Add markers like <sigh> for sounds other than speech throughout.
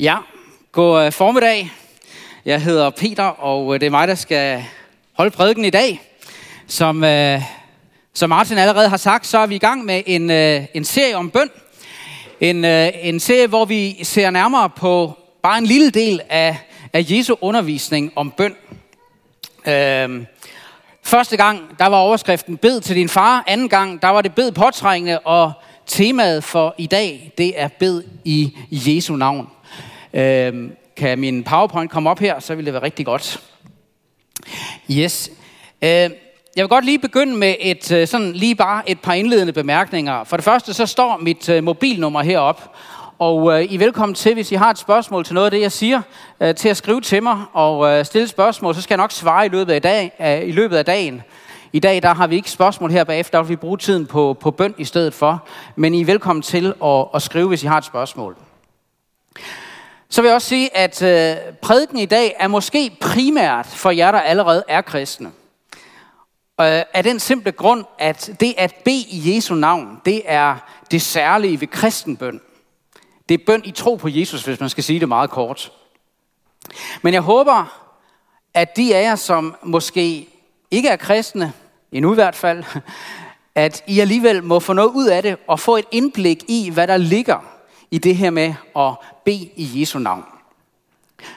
Ja, god øh, formiddag. Jeg hedder Peter, og øh, det er mig, der skal holde prædiken i dag. Som, øh, som Martin allerede har sagt, så er vi i gang med en, øh, en serie om bøn. En, øh, en serie, hvor vi ser nærmere på bare en lille del af, af Jesu undervisning om bøn. Øh, første gang, der var overskriften bed til din far. Anden gang, der var det bed påtrængende, og temaet for i dag, det er bed i Jesu navn. Øh, kan min PowerPoint komme op her, så vil det være rigtig godt. Yes. Øh, jeg vil godt lige begynde med et, øh, sådan lige bare et par indledende bemærkninger. For det første, så står mit øh, mobilnummer herop. Og øh, I er velkommen til, hvis I har et spørgsmål til noget af det, jeg siger, øh, til at skrive til mig og øh, stille spørgsmål, så skal jeg nok svare i løbet af, dag, øh, i løbet af dagen. I dag der har vi ikke spørgsmål her bagefter, der vil vi bruge tiden på, på bøn i stedet for. Men I er velkommen til at, at skrive, hvis I har et spørgsmål. Så vil jeg også sige, at øh, prædiken i dag er måske primært for jer, der allerede er kristne. Øh, af den simple grund, at det at bede i Jesu navn, det er det særlige ved kristenbøn. Det er bøn i tro på Jesus, hvis man skal sige det meget kort. Men jeg håber, at de af jer, som måske ikke er kristne, endnu i hvert fald, <laughs> at I alligevel må få noget ud af det og få et indblik i, hvad der ligger i det her med at bede i Jesu navn.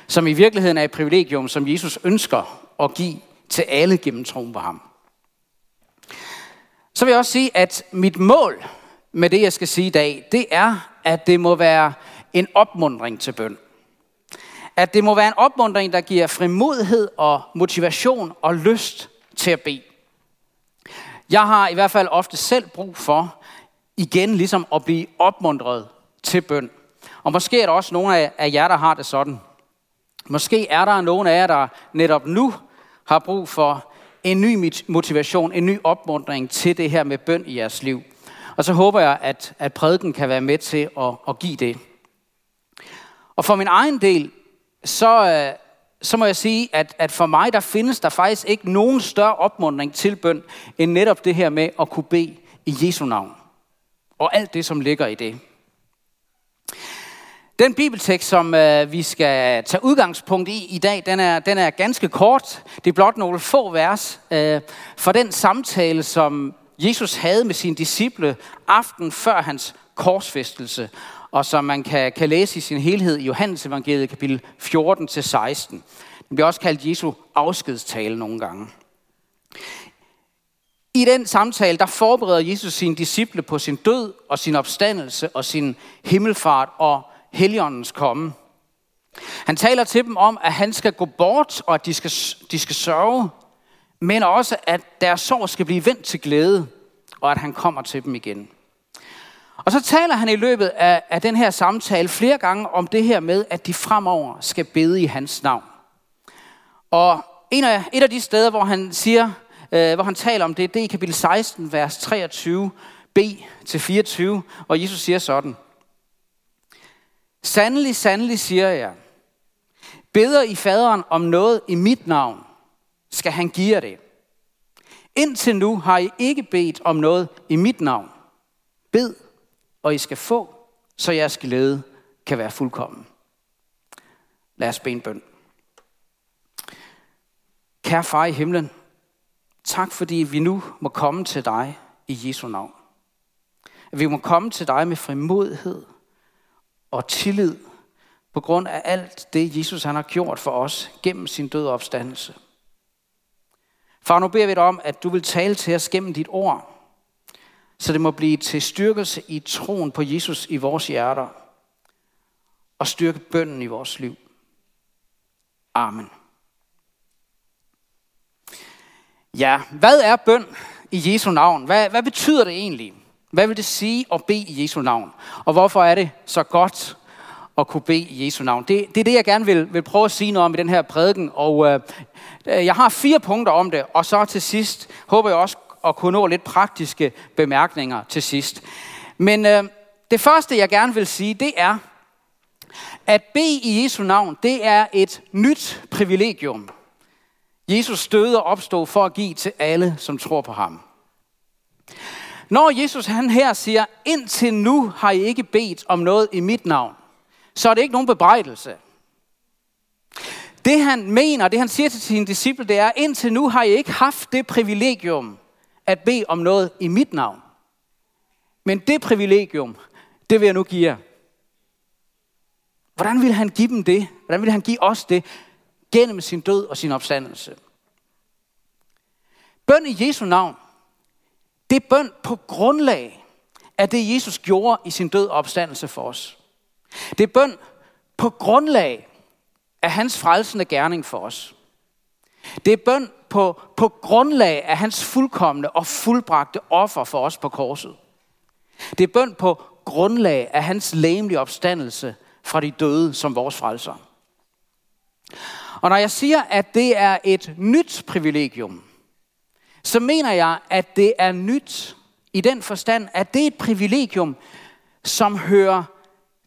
Som i virkeligheden er et privilegium, som Jesus ønsker at give til alle gennem troen på ham. Så vil jeg også sige, at mit mål med det, jeg skal sige i dag, det er, at det må være en opmundring til bøn. At det må være en opmundring, der giver frimodighed og motivation og lyst til at bede. Jeg har i hvert fald ofte selv brug for igen ligesom at blive opmuntret til bøn. Og måske er der også nogle af jer, der har det sådan. Måske er der nogle af jer, der netop nu har brug for en ny motivation, en ny opmuntring til det her med bøn i jeres liv. Og så håber jeg, at, at prædiken kan være med til at, at give det. Og for min egen del, så, øh, så må jeg sige, at, at for mig, der findes der faktisk ikke nogen større opmuntring til bøn, end netop det her med at kunne bede i Jesu navn. Og alt det, som ligger i det. Den bibeltekst, som øh, vi skal tage udgangspunkt i i dag, den er, den er ganske kort. Det er blot nogle få vers øh, for den samtale, som Jesus havde med sine disciple aften før hans korsfæstelse, og som man kan, kan læse i sin helhed i Johannes evangeliet kapitel 14-16. Den bliver også kaldt Jesu afskedstale nogle gange. I den samtale, der forbereder Jesus sine disciple på sin død og sin opstandelse og sin himmelfart og Helligåndens komme. Han taler til dem om, at han skal gå bort, og at de skal, de skal sørge, men også, at deres sorg skal blive vendt til glæde, og at han kommer til dem igen. Og så taler han i løbet af, af den her samtale flere gange om det her med, at de fremover skal bede i hans navn. Og en af, et af de steder, hvor han siger, øh, hvor han taler om det, det er i kapitel 16, vers 23, b til 24, og Jesus siger sådan. Sandelig, sandelig siger jeg, beder I faderen om noget i mit navn, skal han give jer det. Indtil nu har I ikke bedt om noget i mit navn. Bed, og I skal få, så jeres glæde kan være fuldkommen. Lad os bede en bøn. Kære far i himlen, tak fordi vi nu må komme til dig i Jesu navn. At vi må komme til dig med frimodighed og tillid på grund af alt det, Jesus han har gjort for os gennem sin død og opstandelse. Far, nu beder vi dig om, at du vil tale til os gennem dit ord, så det må blive til styrkelse i troen på Jesus i vores hjerter, og styrke bønden i vores liv. Amen. Ja, hvad er bøn i Jesu navn? Hvad, hvad betyder det egentlig? Hvad vil det sige at bede i Jesu navn? Og hvorfor er det så godt at kunne bede i Jesu navn? Det, det er det, jeg gerne vil, vil prøve at sige noget om i den her prædiken. Og øh, øh, jeg har fire punkter om det, og så til sidst håber jeg også at kunne nå lidt praktiske bemærkninger til sidst. Men øh, det første, jeg gerne vil sige, det er, at bede i Jesu navn, det er et nyt privilegium. Jesus døde og opstod for at give til alle, som tror på ham. Når Jesus han her siger, indtil nu har I ikke bedt om noget i mit navn, så er det ikke nogen bebrejdelse. Det han mener, det han siger til sine disciple, det er, indtil nu har I ikke haft det privilegium at bede om noget i mit navn. Men det privilegium, det vil jeg nu give jer. Hvordan vil han give dem det? Hvordan vil han give os det? Gennem sin død og sin opstandelse. Bøn i Jesu navn, det er bøn på grundlag af det, Jesus gjorde i sin død og opstandelse for os. Det er bøn på grundlag af hans frelsende gerning for os. Det er bøn på, på grundlag af hans fuldkommende og fuldbragte offer for os på korset. Det er bøn på grundlag af hans læmelige opstandelse fra de døde som vores frelser. Og når jeg siger, at det er et nyt privilegium, så mener jeg, at det er nyt i den forstand, at det er et privilegium, som hører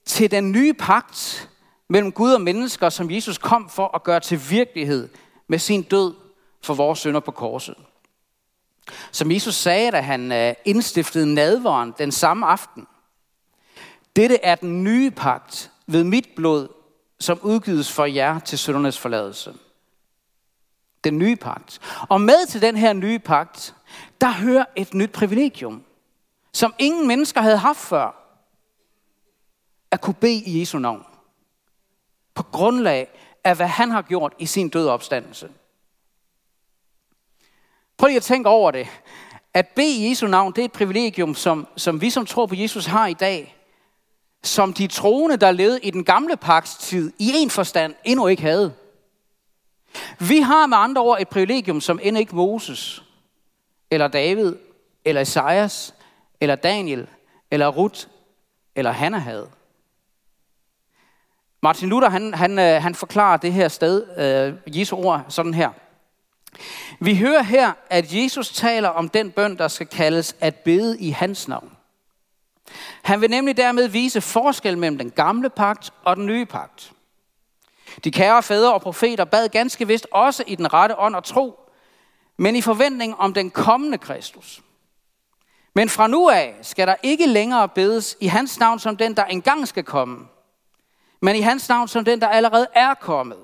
til den nye pagt mellem Gud og mennesker, som Jesus kom for at gøre til virkelighed med sin død for vores sønder på korset. Som Jesus sagde, da han øh, indstiftede nadvåren den samme aften. Dette er den nye pagt ved mit blod, som udgives for jer til søndernes forladelse. Den nye pagt. Og med til den her nye pagt, der hører et nyt privilegium, som ingen mennesker havde haft før. At kunne bede i Jesu navn. På grundlag af, hvad han har gjort i sin døde opstandelse. Prøv lige at tænke over det. At bede i Jesu navn, det er et privilegium, som, som vi som tror på Jesus har i dag. Som de troende, der levede i den gamle pagts tid, i en forstand endnu ikke havde. Vi har med andre ord et privilegium, som end ikke Moses, eller David, eller Esajas, eller Daniel, eller Ruth, eller Hannah havde. Martin Luther, han, han, øh, han forklarer det her sted, øh, Jesu ord, sådan her. Vi hører her, at Jesus taler om den bøn, der skal kaldes at bede i hans navn. Han vil nemlig dermed vise forskel mellem den gamle pagt og den nye pagt. De kære fædre og profeter bad ganske vist også i den rette ånd og tro, men i forventning om den kommende Kristus. Men fra nu af skal der ikke længere bedes i hans navn som den, der engang skal komme, men i hans navn som den, der allerede er kommet.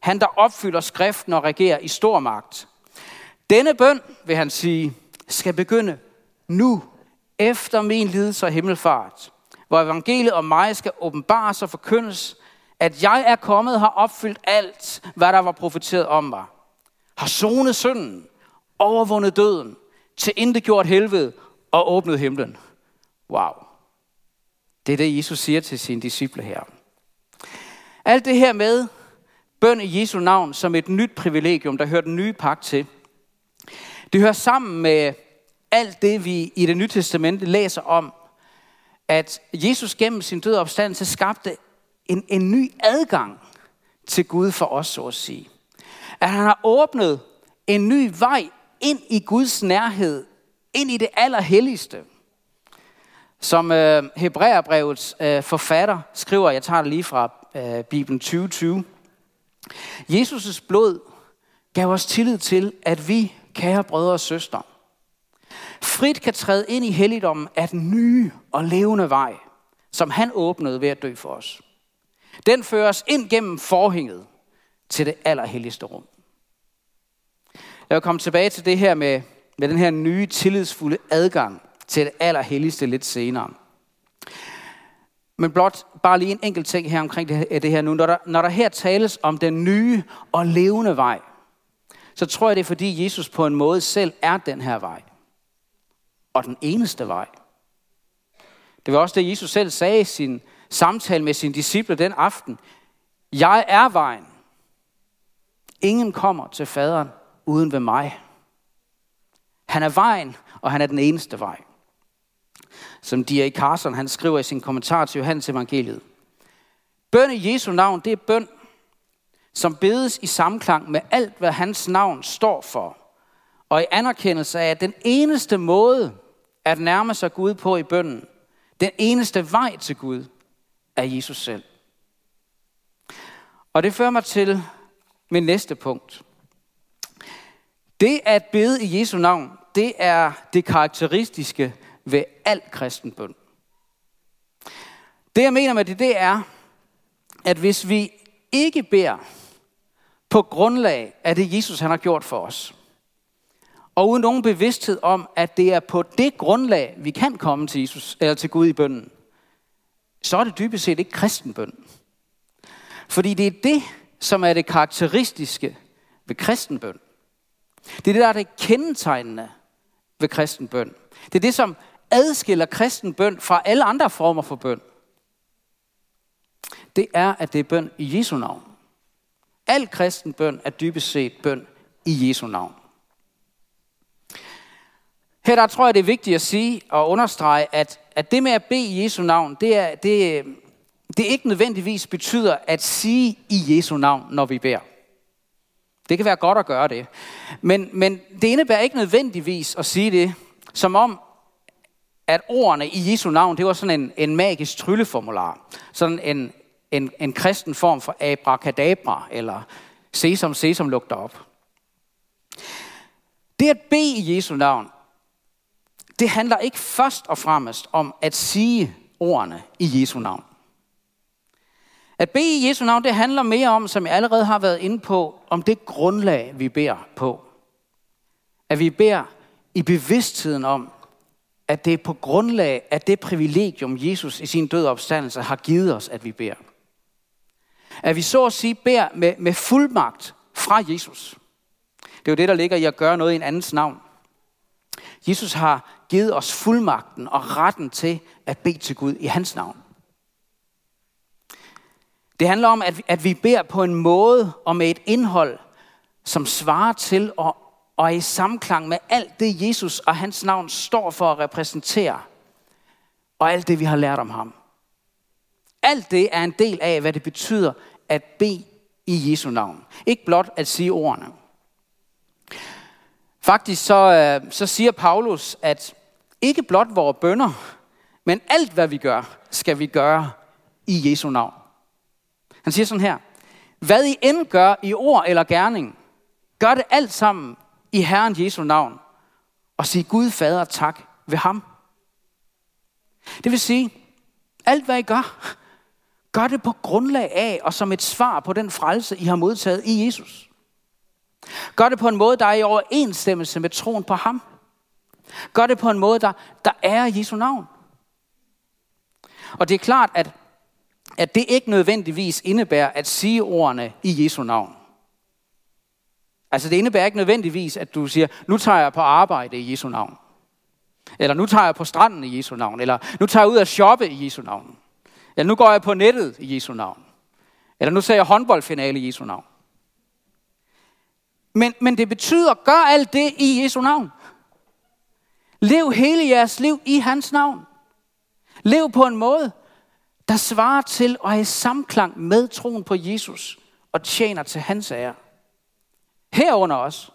Han, der opfylder skriften og regerer i stor magt. Denne bøn, vil han sige, skal begynde nu, efter min lidelse og himmelfart, hvor evangeliet om mig skal åbenbares og forkyndes, at jeg er kommet har opfyldt alt, hvad der var profeteret om mig. Har sonet synden, overvundet døden, til intet gjort helvede og åbnet himlen. Wow. Det er det, Jesus siger til sine disciple her. Alt det her med bøn i Jesu navn som et nyt privilegium, der hører den nye pagt til. Det hører sammen med alt det, vi i det nye testamente læser om, at Jesus gennem sin død opstandelse skabte en, en ny adgang til Gud for os, så at sige. At han har åbnet en ny vej ind i Guds nærhed, ind i det allerhelligste. Som øh, Hebræerbrevets øh, forfatter skriver, jeg tager det lige fra øh, Bibelen 2020. Jesus' blod gav os tillid til, at vi, kære brødre og søstre, frit kan træde ind i helligdommen af den nye og levende vej, som han åbnede ved at dø for os. Den fører os ind gennem forhænget til det allerhelligste rum. Jeg vil komme tilbage til det her med, med den her nye tillidsfulde adgang til det allerhelligste lidt senere. Men blot bare lige en enkelt ting her omkring det her, det her nu. Når der, når der her tales om den nye og levende vej, så tror jeg, det er fordi Jesus på en måde selv er den her vej. Og den eneste vej. Det var også det, Jesus selv sagde i sin samtale med sine disciple den aften. Jeg er vejen. Ingen kommer til faderen uden ved mig. Han er vejen, og han er den eneste vej som D.A. Carson han skriver i sin kommentar til Johannes evangeliet. Bøn i Jesu navn, det er bøn, som bedes i samklang med alt, hvad hans navn står for. Og i anerkendelse af, at den eneste måde at nærme sig Gud på i bønnen, den eneste vej til Gud, af Jesus selv. Og det fører mig til min næste punkt. Det at bede i Jesu navn, det er det karakteristiske ved al kristen bøn. Det jeg mener med det, det er, at hvis vi ikke beder på grundlag af det, Jesus han har gjort for os, og uden nogen bevidsthed om, at det er på det grundlag, vi kan komme til, Jesus, eller til Gud i bønden, så er det dybest set ikke kristenbøn. Fordi det er det, som er det karakteristiske ved kristenbøn. Det er det, der er det kendetegnende ved kristenbøn. Det er det, som adskiller kristenbøn fra alle andre former for bøn. Det er, at det er bøn i Jesu navn. Al kristenbøn er dybest set bøn i Jesu navn. Her der tror jeg, det er vigtigt at sige og understrege, at, at det med at bede i Jesu navn, det er, det, det ikke nødvendigvis betyder at sige i Jesu navn, når vi beder. Det kan være godt at gøre det. Men, men det indebærer ikke nødvendigvis at sige det, som om, at ordene i Jesu navn, det var sådan en, en magisk trylleformular. Sådan en, en, en kristen form for abracadabra, eller sesam, sesam lugter op. Det at bede i Jesu navn, det handler ikke først og fremmest om at sige ordene i Jesu navn. At bede i Jesu navn, det handler mere om, som jeg allerede har været inde på, om det grundlag, vi beder på. At vi beder i bevidstheden om, at det er på grundlag af det privilegium, Jesus i sin død opstandelse har givet os, at vi beder. At vi så at sige beder med, med fuldmagt fra Jesus. Det er jo det, der ligger i at gøre noget i en andens navn. Jesus har givet os fuldmagten og retten til at bede til Gud i hans navn. Det handler om, at, at vi beder på en måde og med et indhold, som svarer til og, og er i samklang med alt det, Jesus og hans navn står for at repræsentere. Og alt det, vi har lært om ham. Alt det er en del af, hvad det betyder at bede i Jesu navn. Ikke blot at sige ordene. Faktisk så, øh, så siger Paulus, at ikke blot vores bønder, men alt hvad vi gør, skal vi gøre i Jesu navn. Han siger sådan her, hvad I end gør i ord eller gerning, gør det alt sammen i Herren Jesu navn, og sig Gud Fader tak ved ham. Det vil sige, alt hvad I gør, gør det på grundlag af og som et svar på den frelse, I har modtaget i Jesus. Gør det på en måde, der er i overensstemmelse med troen på ham. Gør det på en måde, der, der er Jesu navn. Og det er klart, at at det ikke nødvendigvis indebærer at sige ordene i Jesu navn. Altså det indebærer ikke nødvendigvis, at du siger, nu tager jeg på arbejde i Jesu navn. Eller nu tager jeg på stranden i Jesu navn. Eller nu tager jeg ud at shoppe i Jesu navn. Eller nu går jeg på nettet i Jesu navn. Eller nu ser jeg håndboldfinale i Jesu navn. Men, men det betyder, gør alt det i Jesu navn. Lev hele jeres liv i hans navn. Lev på en måde, der svarer til og er i samklang med troen på Jesus og tjener til hans ære. Herunder os.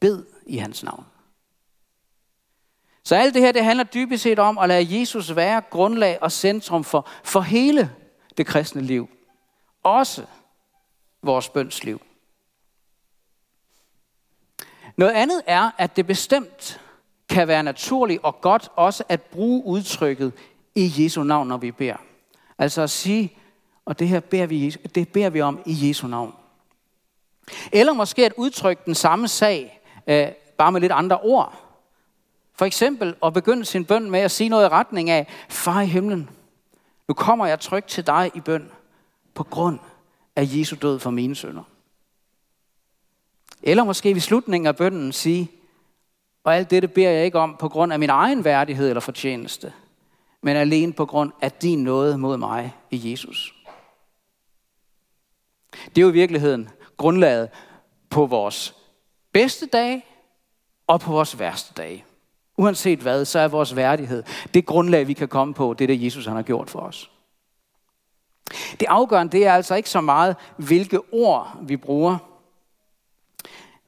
Bed i hans navn. Så alt det her, det handler dybest set om at lade Jesus være grundlag og centrum for, for hele det kristne liv. Også vores bønsliv. Noget andet er, at det bestemt kan være naturligt og godt også at bruge udtrykket i Jesu navn, når vi beder. Altså at sige, og det her beder vi, det beder vi om i Jesu navn. Eller måske at udtrykke den samme sag, øh, bare med lidt andre ord. For eksempel at begynde sin bøn med at sige noget i retning af, Far i himlen, nu kommer jeg trygt til dig i bøn på grund af Jesu død for mine sønder. Eller måske ved slutningen af bønnen sige, og alt dette beder jeg ikke om på grund af min egen værdighed eller fortjeneste, men alene på grund af din nåde mod mig i Jesus. Det er jo i virkeligheden grundlaget på vores bedste dage og på vores værste dage. Uanset hvad, så er vores værdighed det grundlag, vi kan komme på, det der Jesus han har gjort for os. Det afgørende, det er altså ikke så meget, hvilke ord vi bruger,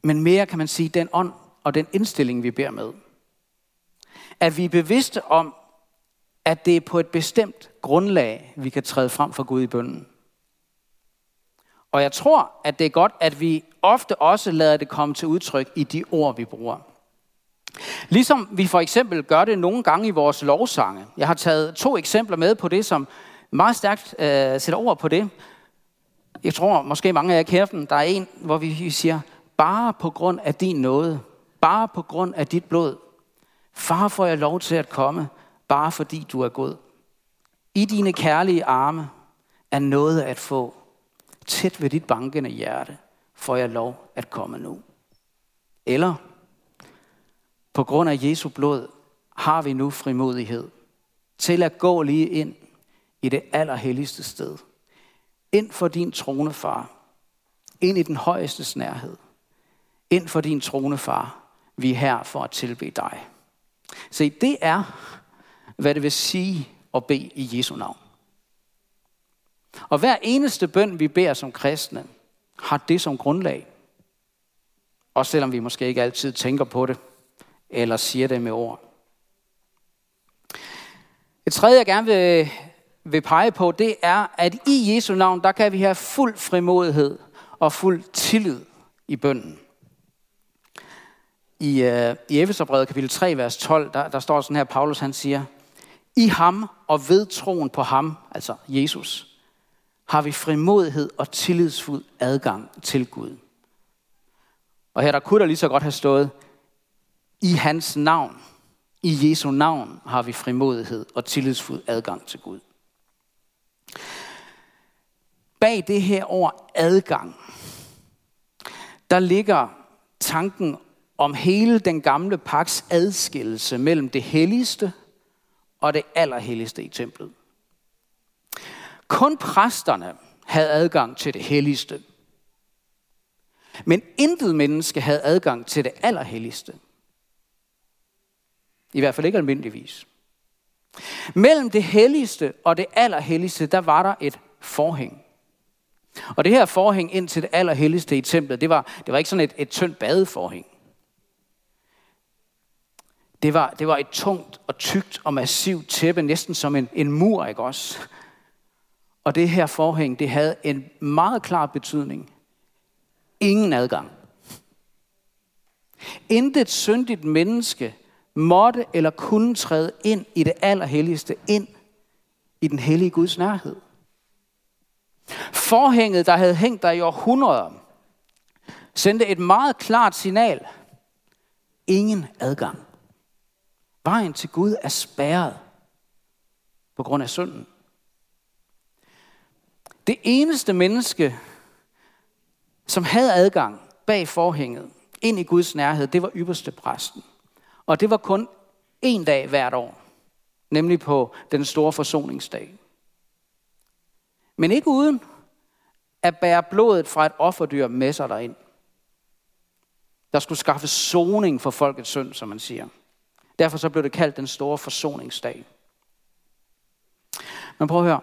men mere kan man sige, den ånd og den indstilling, vi beder med. At vi er bevidste om, at det er på et bestemt grundlag, vi kan træde frem for Gud i bønden. Og jeg tror, at det er godt, at vi ofte også lader det komme til udtryk i de ord, vi bruger. Ligesom vi for eksempel gør det nogle gange i vores lovsange. Jeg har taget to eksempler med på det, som meget stærkt øh, sætter ord på det. Jeg tror måske mange af jer kender den. Der er en, hvor vi siger, bare på grund af din nåde, bare på grund af dit blod, far får jeg lov til at komme, bare fordi du er god. I dine kærlige arme er noget at få. Tæt ved dit bankende hjerte får jeg lov at komme nu. Eller, på grund af Jesu blod, har vi nu frimodighed til at gå lige ind i det allerhelligste sted. Ind for din trone, far. Ind i den højeste nærhed. Ind for din trone, far. Vi er her for at tilbe dig. Se, det er, hvad det vil sige at bede i Jesu navn. Og hver eneste bøn, vi beder som kristne, har det som grundlag. Også selvom vi måske ikke altid tænker på det, eller siger det med ord. Et tredje, jeg gerne vil, vil pege på, det er, at i Jesu navn, der kan vi have fuld frimodighed og fuld tillid i bønden. I, uh, i Efeserbrevet kapitel 3, vers 12, der, der står sådan her, Paulus han siger, i ham og ved troen på ham, altså Jesus, har vi frimodighed og tillidsfuld adgang til Gud. Og her der kunne der lige så godt have stået, i hans navn, i Jesu navn har vi frimodighed og tillidsfuld adgang til Gud. Bag det her ord adgang, der ligger tanken om hele den gamle paks adskillelse mellem det helligste og det allerhelligste i templet. Kun præsterne havde adgang til det helligste. Men intet menneske havde adgang til det allerhelligste. I hvert fald ikke almindeligvis. Mellem det helligste og det allerhelligste, der var der et forhæng. Og det her forhæng ind til det allerhelligste i templet, det var, det var ikke sådan et, et tyndt badeforhæng. Det var, det var et tungt og tykt og massivt tæppe, næsten som en, en mur, ikke også? Og det her forhæng, det havde en meget klar betydning. Ingen adgang. Intet syndigt menneske måtte eller kunne træde ind i det allerhelligste, ind i den hellige Guds nærhed. Forhænget, der havde hængt der i århundreder, sendte et meget klart signal. Ingen adgang. Vejen til Gud er spærret på grund af synden. Det eneste menneske, som havde adgang bag forhænget ind i Guds nærhed, det var ypperste præsten. Og det var kun en dag hvert år, nemlig på den store forsoningsdag. Men ikke uden at bære blodet fra et offerdyr med sig derind. Der skulle skaffe soning for folkets synd, som man siger. Derfor så blev det kaldt den store forsoningsdag. Men prøv at høre.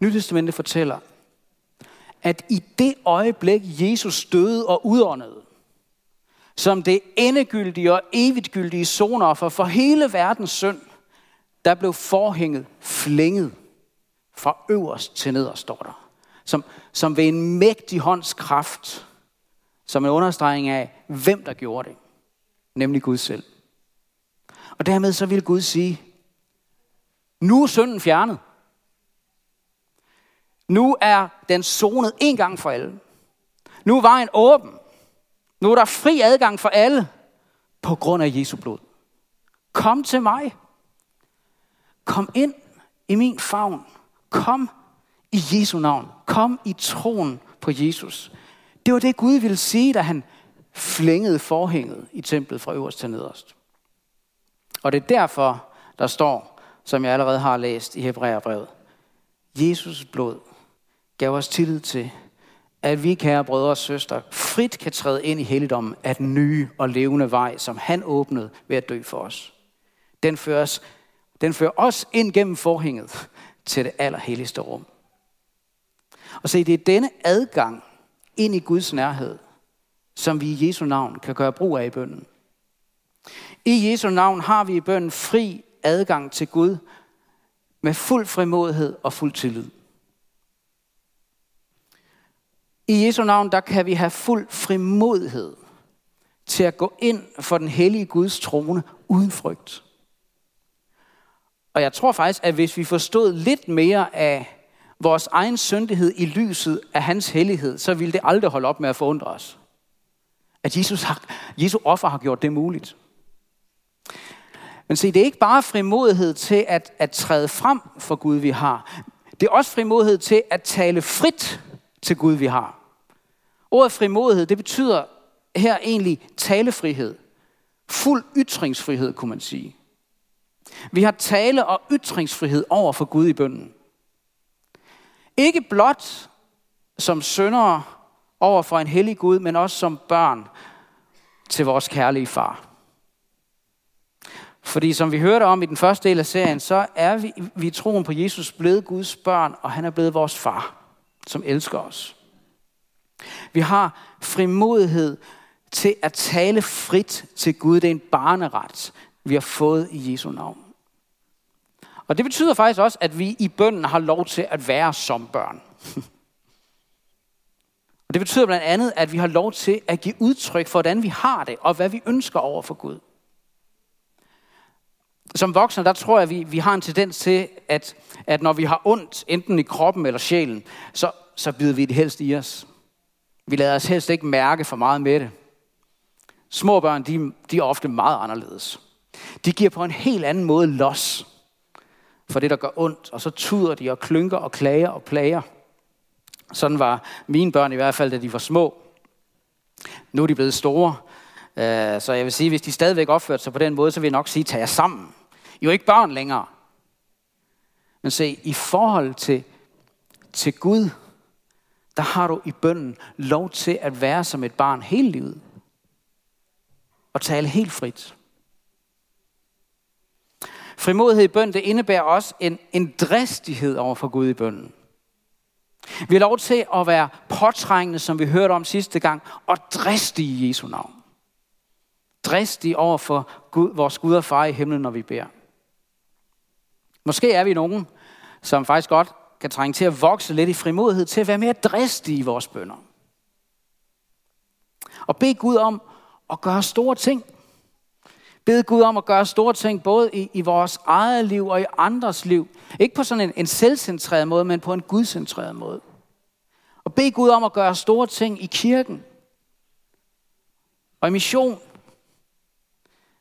Nytestamentet fortæller, at i det øjeblik, Jesus døde og udåndede, som det endegyldige og evigtgyldige sonoffer for hele verdens synd, der blev forhænget flænget fra øverst til nederst, står der. Som, som ved en mægtig hånds kraft, som en understregning af, hvem der gjorde det. Nemlig Gud selv. Og dermed så vil Gud sige, nu er synden fjernet. Nu er den zonet en gang for alle. Nu er vejen åben. Nu er der fri adgang for alle på grund af Jesu blod. Kom til mig. Kom ind i min favn. Kom i Jesu navn. Kom i troen på Jesus. Det var det Gud ville sige, da han flængede forhænget i templet fra øverst til nederst. Og det er derfor, der står, som jeg allerede har læst i Hebræerbrevet, Jesus blod gav os tillid til, at vi, kære brødre og søstre, frit kan træde ind i helligdommen af den nye og levende vej, som han åbnede ved at dø for os. Den fører os, den fører os ind gennem forhænget til det allerhelligste rum. Og se, det er denne adgang ind i Guds nærhed, som vi i Jesu navn kan gøre brug af i bønden. I Jesu navn har vi i bønden fri adgang til Gud med fuld frimodighed og fuld tillid. I Jesu navn, der kan vi have fuld frimodighed til at gå ind for den hellige Guds trone uden frygt. Og jeg tror faktisk, at hvis vi forstod lidt mere af vores egen syndighed i lyset af hans hellighed, så ville det aldrig holde op med at forundre os. At Jesus har, Jesu offer har gjort det muligt. Men se, det er ikke bare frimodighed til at, at træde frem for Gud, vi har. Det er også frimodighed til at tale frit til Gud, vi har. Ordet frimodighed, det betyder her egentlig talefrihed. Fuld ytringsfrihed, kunne man sige. Vi har tale- og ytringsfrihed over for Gud i bønden. Ikke blot som søndere over for en hellig Gud, men også som børn til vores kærlige far. Fordi som vi hørte om i den første del af serien, så er vi, vi troen på Jesus blevet Guds børn, og han er blevet vores far, som elsker os. Vi har frimodighed til at tale frit til Gud. Det er en barneret, vi har fået i Jesu navn. Og det betyder faktisk også, at vi i bønden har lov til at være som børn. <laughs> Og det betyder blandt andet, at vi har lov til at give udtryk for, hvordan vi har det, og hvad vi ønsker over for Gud. Som voksne, der tror jeg, at vi, vi har en tendens til, at, at når vi har ondt, enten i kroppen eller sjælen, så, så bider vi det helst i os. Vi lader os helst ikke mærke for meget med det. Små børn, de, de er ofte meget anderledes. De giver på en helt anden måde los for det, der gør ondt, og så tuder de og klynker og klager og plager. Sådan var mine børn i hvert fald, da de var små. Nu er de blevet store, øh, så jeg vil sige, hvis de stadigvæk opførte sig på den måde, så vil jeg nok sige, tag jer sammen. I er jo ikke børn længere. Men se, i forhold til, til Gud, der har du i bønden lov til at være som et barn hele livet. Og tale helt frit. Frimodighed i bønden, det indebærer også en, en dristighed over for Gud i bønden. Vi har lov til at være påtrængende, som vi hørte om sidste gang, og dristige i Jesu navn. Dristige over for Gud, vores Gud og far i himlen, når vi beder. Måske er vi nogen, som faktisk godt kan trænge til at vokse lidt i frimodighed, til at være mere dristige i vores bønder. Og bed Gud om at gøre store ting. Bed Gud om at gøre store ting, både i, i vores eget liv og i andres liv. Ikke på sådan en, en selvcentreret måde, men på en gudcentreret måde. Og bed Gud om at gøre store ting i kirken. Og i mission.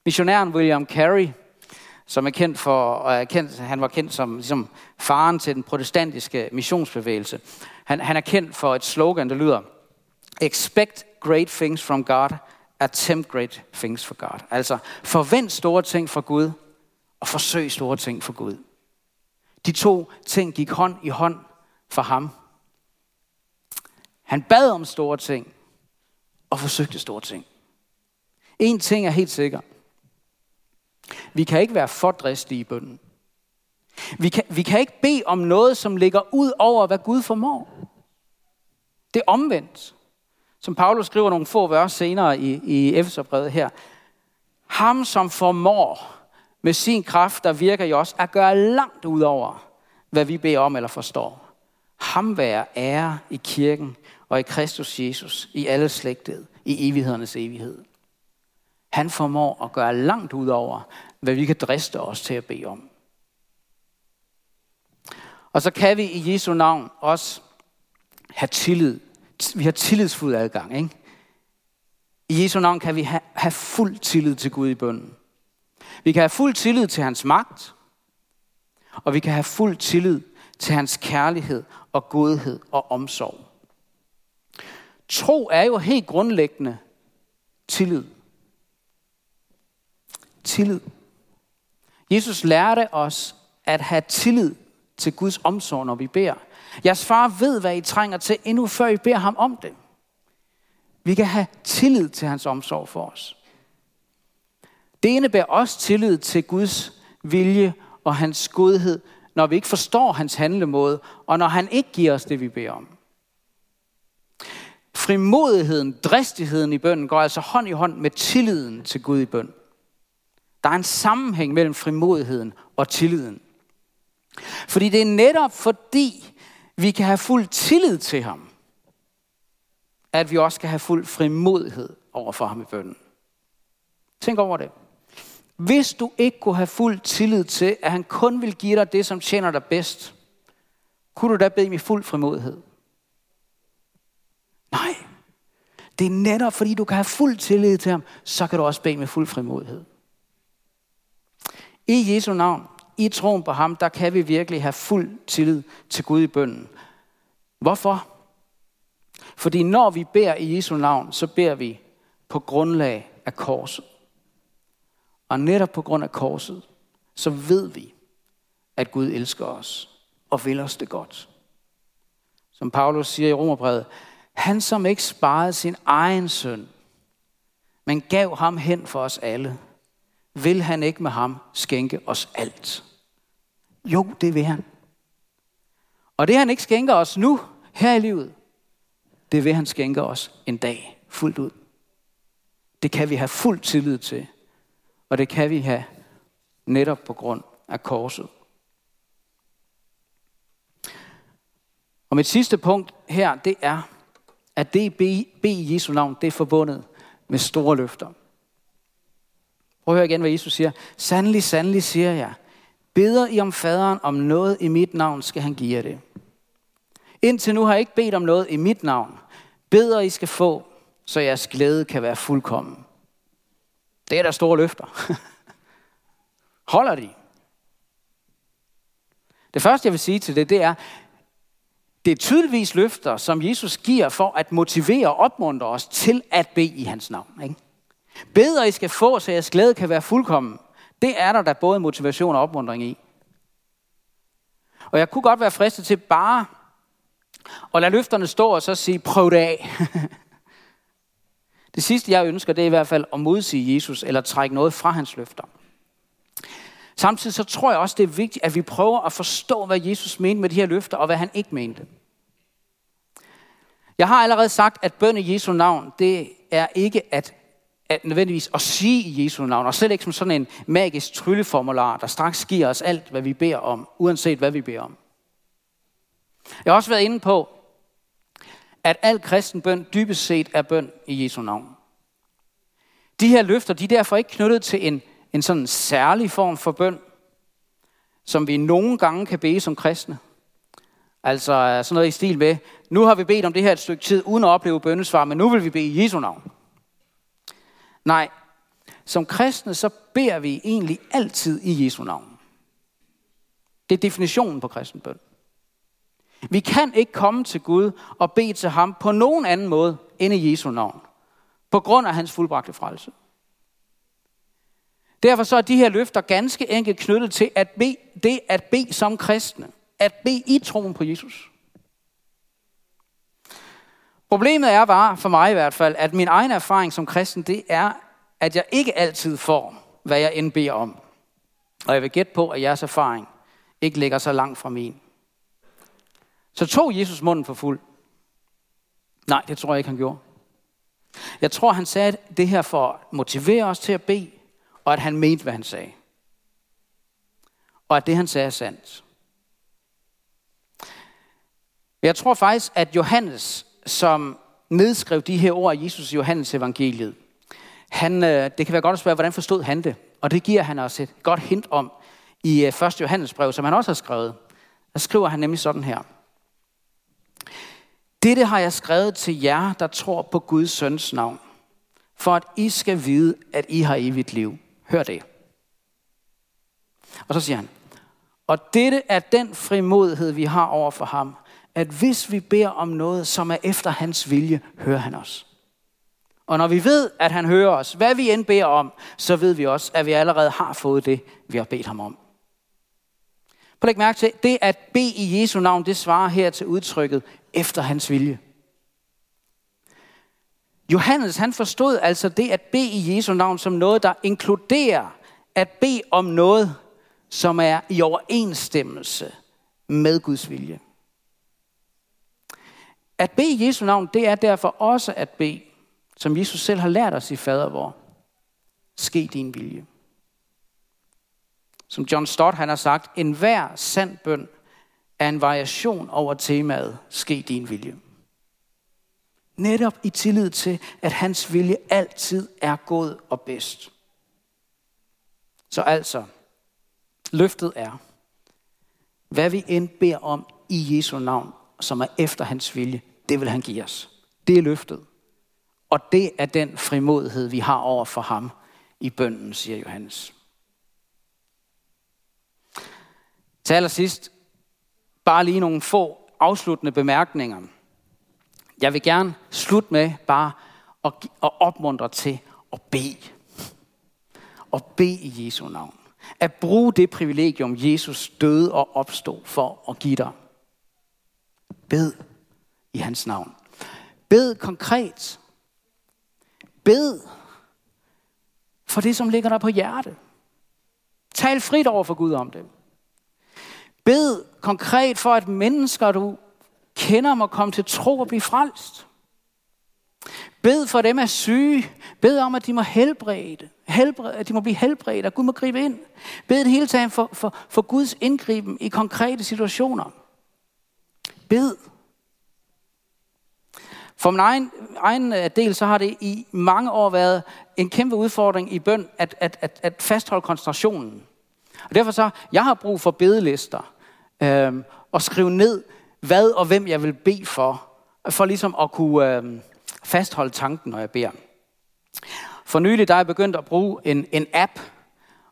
Missionæren William Carey, som er kendt for, og er kendt, han var kendt som ligesom, faren til den protestantiske missionsbevægelse. Han, han er kendt for et slogan, der lyder, Expect great things from God, attempt great things for God. Altså, forvent store ting fra Gud, og forsøg store ting for Gud. De to ting gik hånd i hånd for ham. Han bad om store ting, og forsøgte store ting. En ting er helt sikker. Vi kan ikke være for dristige i bønden. Vi kan, vi kan ikke bede om noget, som ligger ud over, hvad Gud formår. Det er omvendt. Som Paulus skriver nogle få vers senere i, i Efeserbrevet her. Ham, som formår med sin kraft, der virker i os, at gøre langt ud over, hvad vi beder om eller forstår. Ham være ære i kirken og i Kristus Jesus, i alle slægtet, i evighedernes evighed. Han formår at gøre langt ud over, hvad vi kan driste os til at bede om. Og så kan vi i Jesu navn også have tillid. Vi har tillidsfuld adgang, ikke? I Jesu navn kan vi have, have fuld tillid til Gud i bønden. Vi kan have fuld tillid til hans magt, og vi kan have fuld tillid til hans kærlighed og godhed og omsorg. Tro er jo helt grundlæggende tillid. Tillid. Jesus lærte os at have tillid til Guds omsorg, når vi beder. Jeres far ved, hvad I trænger til, endnu før I beder ham om det. Vi kan have tillid til hans omsorg for os. Det indebærer også tillid til Guds vilje og hans godhed, når vi ikke forstår hans handlemåde, og når han ikke giver os det, vi beder om. Frimodigheden, dristigheden i bønden går altså hånd i hånd med tilliden til Gud i bøn. Der er en sammenhæng mellem frimodigheden og tilliden. Fordi det er netop fordi, vi kan have fuld tillid til ham, at vi også skal have fuld frimodighed over for ham i bønden. Tænk over det. Hvis du ikke kunne have fuld tillid til, at han kun vil give dig det, som tjener dig bedst, kunne du da bede med fuld frimodighed? Nej. Det er netop fordi, du kan have fuld tillid til ham, så kan du også bede med fuld frimodighed. I Jesu navn, i troen på ham, der kan vi virkelig have fuld tillid til Gud i bønden. Hvorfor? Fordi når vi beder i Jesu navn, så beder vi på grundlag af korset. Og netop på grund af korset, så ved vi, at Gud elsker os og vil os det godt. Som Paulus siger i Romerbrevet, han som ikke sparede sin egen søn, men gav ham hen for os alle, vil han ikke med ham skænke os alt. Jo, det vil han. Og det han ikke skænker os nu, her i livet, det vil han skænke os en dag fuldt ud. Det kan vi have fuld tillid til. Og det kan vi have netop på grund af korset. Og mit sidste punkt her, det er, at det B i Jesu navn, det er forbundet med store løfter. Prøv at høre igen, hvad Jesus siger. Sandelig, sandelig siger jeg, beder I om faderen om noget i mit navn, skal han give jer det. Indtil nu har jeg ikke bedt om noget i mit navn. Beder I skal få, så jeres glæde kan være fuldkommen. Det er der store løfter. <laughs> Holder de? Det første, jeg vil sige til det, det er, det er tydeligvis løfter, som Jesus giver for at motivere og opmuntre os til at bede i hans navn. Ikke? Bedre I skal få, så jeres glæde kan være fuldkommen. Det er der da både motivation og opmuntring i. Og jeg kunne godt være fristet til bare at lade løfterne stå og så sige, prøv det af. <laughs> Det sidste, jeg ønsker, det er i hvert fald at modsige Jesus, eller trække noget fra hans løfter. Samtidig så tror jeg også, det er vigtigt, at vi prøver at forstå, hvad Jesus mente med de her løfter, og hvad han ikke mente. Jeg har allerede sagt, at bøn i Jesu navn, det er ikke at, at nødvendigvis at sige i Jesu navn, og selv ikke som sådan en magisk trylleformular, der straks giver os alt, hvad vi beder om, uanset hvad vi beder om. Jeg har også været inde på, at al kristen bøn dybest set er bøn i Jesu navn. De her løfter, de er derfor ikke knyttet til en, en sådan særlig form for bøn, som vi nogle gange kan bede som kristne. Altså sådan noget i stil med, nu har vi bedt om det her et stykke tid, uden at opleve bønnesvar, men nu vil vi bede i Jesu navn. Nej, som kristne, så beder vi egentlig altid i Jesu navn. Det er definitionen på kristen bøn. Vi kan ikke komme til Gud og bede til ham på nogen anden måde end i Jesu navn. På grund af hans fuldbragte frelse. Derfor så er de her løfter ganske enkelt knyttet til at bede, det at bede som kristne. At bede i troen på Jesus. Problemet er bare, for mig i hvert fald, at min egen erfaring som kristen, det er, at jeg ikke altid får, hvad jeg end beder om. Og jeg vil gætte på, at jeres erfaring ikke ligger så langt fra min. Så tog Jesus munden for fuld? Nej, det tror jeg ikke, han gjorde. Jeg tror, han sagde det her for at motivere os til at bede, og at han mente, hvad han sagde. Og at det, han sagde, er sandt. Jeg tror faktisk, at Johannes, som nedskrev de her ord af Jesus i Johannes evangeliet, han, øh, det kan være godt at spørge, hvordan forstod han det? Og det giver han også et godt hint om i øh, 1. Johannes brev, som han også har skrevet. Der skriver han nemlig sådan her. Dette har jeg skrevet til jer, der tror på Guds søns navn, for at I skal vide, at I har evigt liv. Hør det. Og så siger han, og dette er den frimodighed, vi har over for ham, at hvis vi beder om noget, som er efter hans vilje, hører han os. Og når vi ved, at han hører os, hvad vi end beder om, så ved vi også, at vi allerede har fået det, vi har bedt ham om. Prøv at mærke til, det at bede i Jesu navn, det svarer her til udtrykket efter hans vilje. Johannes han forstod altså det at bede i Jesu navn som noget, der inkluderer at bede om noget, som er i overensstemmelse med Guds vilje. At bede i Jesu navn, det er derfor også at bede, som Jesus selv har lært os i fader vor. Ske din vilje. Som John Stott han har sagt, en hver sand bøn er en variation over temaet, ske din vilje. Netop i tillid til, at hans vilje altid er god og bedst. Så altså, løftet er, hvad vi end beder om i Jesu navn, som er efter hans vilje, det vil han give os. Det er løftet. Og det er den frimodighed, vi har over for ham i bønden, siger Johannes. Til allersidst, bare lige nogle få afsluttende bemærkninger. Jeg vil gerne slutte med bare at, at opmuntre til at bede. Og bede i Jesu navn. At bruge det privilegium, Jesus døde og opstod for at give dig. Bed i hans navn. Bed konkret. Bed for det, som ligger der på hjertet. Tal frit over for Gud om det. Bed konkret for, at mennesker, du kender, må komme til tro og blive frelst. Bed for dem, er syge. Bed om, at de må helbrede. helbrede at de må blive helbredt, at Gud må gribe ind. Bed det hele taget for, for, for Guds indgriben i konkrete situationer. Bed. For min egen, egen øh, del, så har det i mange år været en kæmpe udfordring i bøn at, at, at, at fastholde koncentrationen. Og derfor så, jeg har brug for bedelister øh, og skrive ned, hvad og hvem jeg vil bede for, for ligesom at kunne øh, fastholde tanken, når jeg beder. For nylig der er jeg begyndt at bruge en, en app,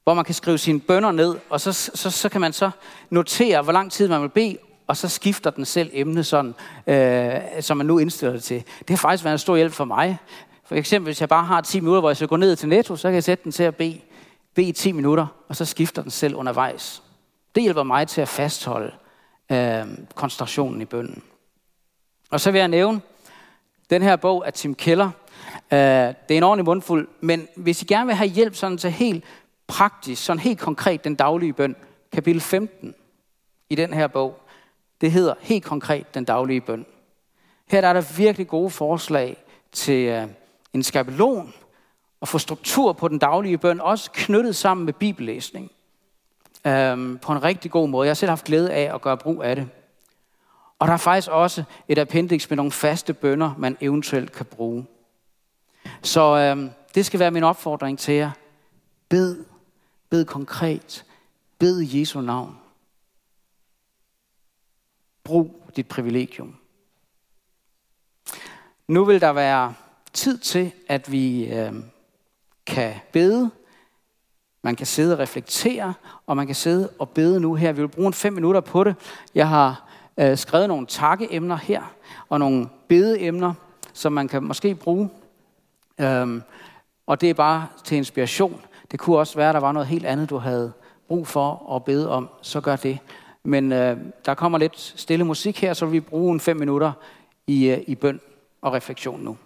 hvor man kan skrive sine bønder ned, og så, så, så kan man så notere, hvor lang tid man vil bede, og så skifter den selv emne sådan, øh, som man nu indstiller det til. Det har faktisk været en stor hjælp for mig. For eksempel, hvis jeg bare har 10 minutter, hvor jeg skal gå ned til Netto, så kan jeg sætte den til at bede, bede i 10 minutter, og så skifter den selv undervejs. Det hjælper mig til at fastholde øh, koncentrationen i bønden. Og så vil jeg nævne den her bog af Tim Keller. Øh, det er en ordentlig mundfuld, men hvis I gerne vil have hjælp sådan til helt praktisk, sådan helt konkret den daglige bøn, kapitel 15 i den her bog, det hedder helt konkret den daglige bøn. Her der er der virkelig gode forslag til øh, en skabelon og få struktur på den daglige bøn, også knyttet sammen med bibellæsning øhm, på en rigtig god måde. Jeg har selv haft glæde af at gøre brug af det. Og der er faktisk også et appendix med nogle faste bønder, man eventuelt kan bruge. Så øh, det skal være min opfordring til jer. Bed. Bed konkret. Bed i Jesu navn. Brug dit privilegium. Nu vil der være tid til, at vi øh, kan bede man kan sidde og reflektere, og man kan sidde og bede nu her. Vi vil bruge en fem minutter på det. Jeg har øh, skrevet nogle takkeemner her, og nogle bedeemner, som man kan måske bruge. Øhm, og det er bare til inspiration. Det kunne også være, at der var noget helt andet, du havde brug for at bede om. Så gør det. Men øh, der kommer lidt stille musik her, så vi bruger en fem minutter i, øh, i bøn og refleksion nu.